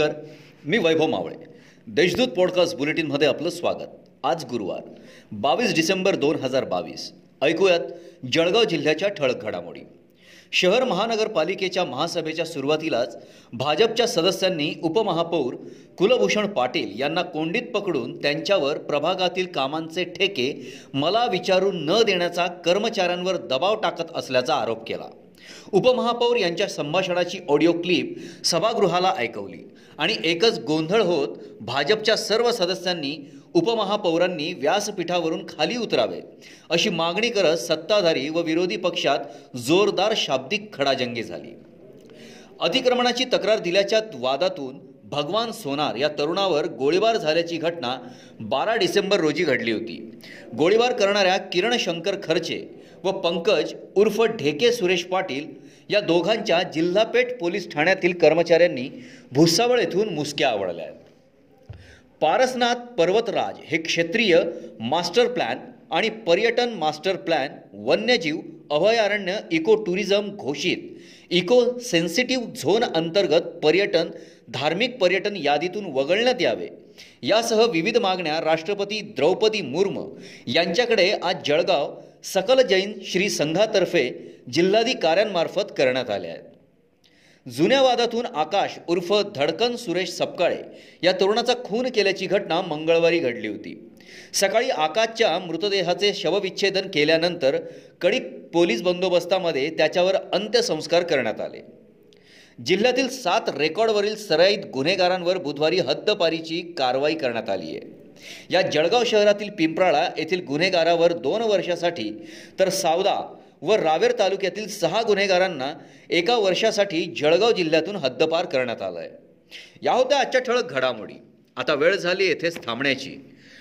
नमस्कार मी वैभव मावळे. देशदूत पॉडकास्ट बुलेटिनमध्ये आपलं स्वागत. आज गुरुवार बावीस डिसेंबर दोन हजार बावीस. ऐकूयात जळगाव जिल्ह्याच्या ठळक घडामोडी. शहर महानगरपालिकेच्या महासभेच्या सुरुवातीलाच भाजपच्या सदस्यांनी उपमहापौर कुलभूषण पाटील यांना कोंडीत पकडून त्यांच्यावर प्रभागातील कामांचे ठेके मला विचारून न देण्याचा कर्मचाऱ्यांवर दबाव टाकत असल्याचा आरोप केला. उपमहापौर यांच्या संभाषणाची ऑडिओ क्लिप सभागृहाला ऐकवली आणि एकच गोंधळ होत भाजपच्या सर्व सदस्यांनी उपमहापौरांनी व्यासपीठावरून खाली उतरावे अशी मागणी करत सत्ताधारी व विरोधी पक्षात जोरदार शाब्दिक खडाजंगी झाली. अतिक्रमणाची तक्रार दिल्याच्या वादातून भगवान सोनार या तरुणावर गोळीबार झाल्याची घटना बारा डिसेंबर रोजी घडली होती. गोळीबार करणाऱ्या किरण शंकर खर्चे व पंकज उर्फ ढेके सुरेश पाटील या दोघांच्या जिल्हापेठ पोलीस ठाण्यातील कर्मचाऱ्यांनी भुसावळ येथून मुसक्या आवळल्या आहेत. पारसनाथ पर्वतराज हे क्षेत्रीय मास्टर प्लॅन आणि पर्यटन मास्टर प्लॅन वन्यजीव अभयारण्य इको टुरिझम घोषित. इको सेन्सिटिव्ह झोन अंतर्गत पर्यटन धार्मिक पर्यटन यादीतून वगळण्यात यावे. यासह विविध मागण्या राष्ट्रपती द्रौपदी मुर्मू यांच्याकडे आज जळगाव सकल जैन श्री संघातर्फे जिल्हाधिकाऱ्यांमार्फत करण्यात आल्या आहेत. जुन्या वादातून आकाश उर्फ धडकन सुरेश सपकाळे या तरुणाचा खून केल्याची घटना मंगळवारी घडली होती. सकाळी आकाशच्या मृतदेहाचे शवविच्छेदन केल्यानंतर कडीक पोलीस बंदोबस्तामध्ये त्याच्यावर अंत्यसंस्कार करण्यात आले. जिल्ह्यातील सात रेकॉर्डवरील सराईत गुन्हेगारांवर बुधवारी हद्दपारीची कारवाई करण्यात आली आहे या जळगाव शहरातील पिंपराळा येथील गुन्हेगारावर दोन वर्षासाठी तर सावदा व रावेर तालुक्यातील सहा गुन्हेगारांना एका वर्षासाठी जळगाव जिल्ह्यातून हद्दपार करण्यात आलं आहे या होत्या आजच्या ठळक घडामोडी. आता वेळ झाली येथेच थांबण्याची.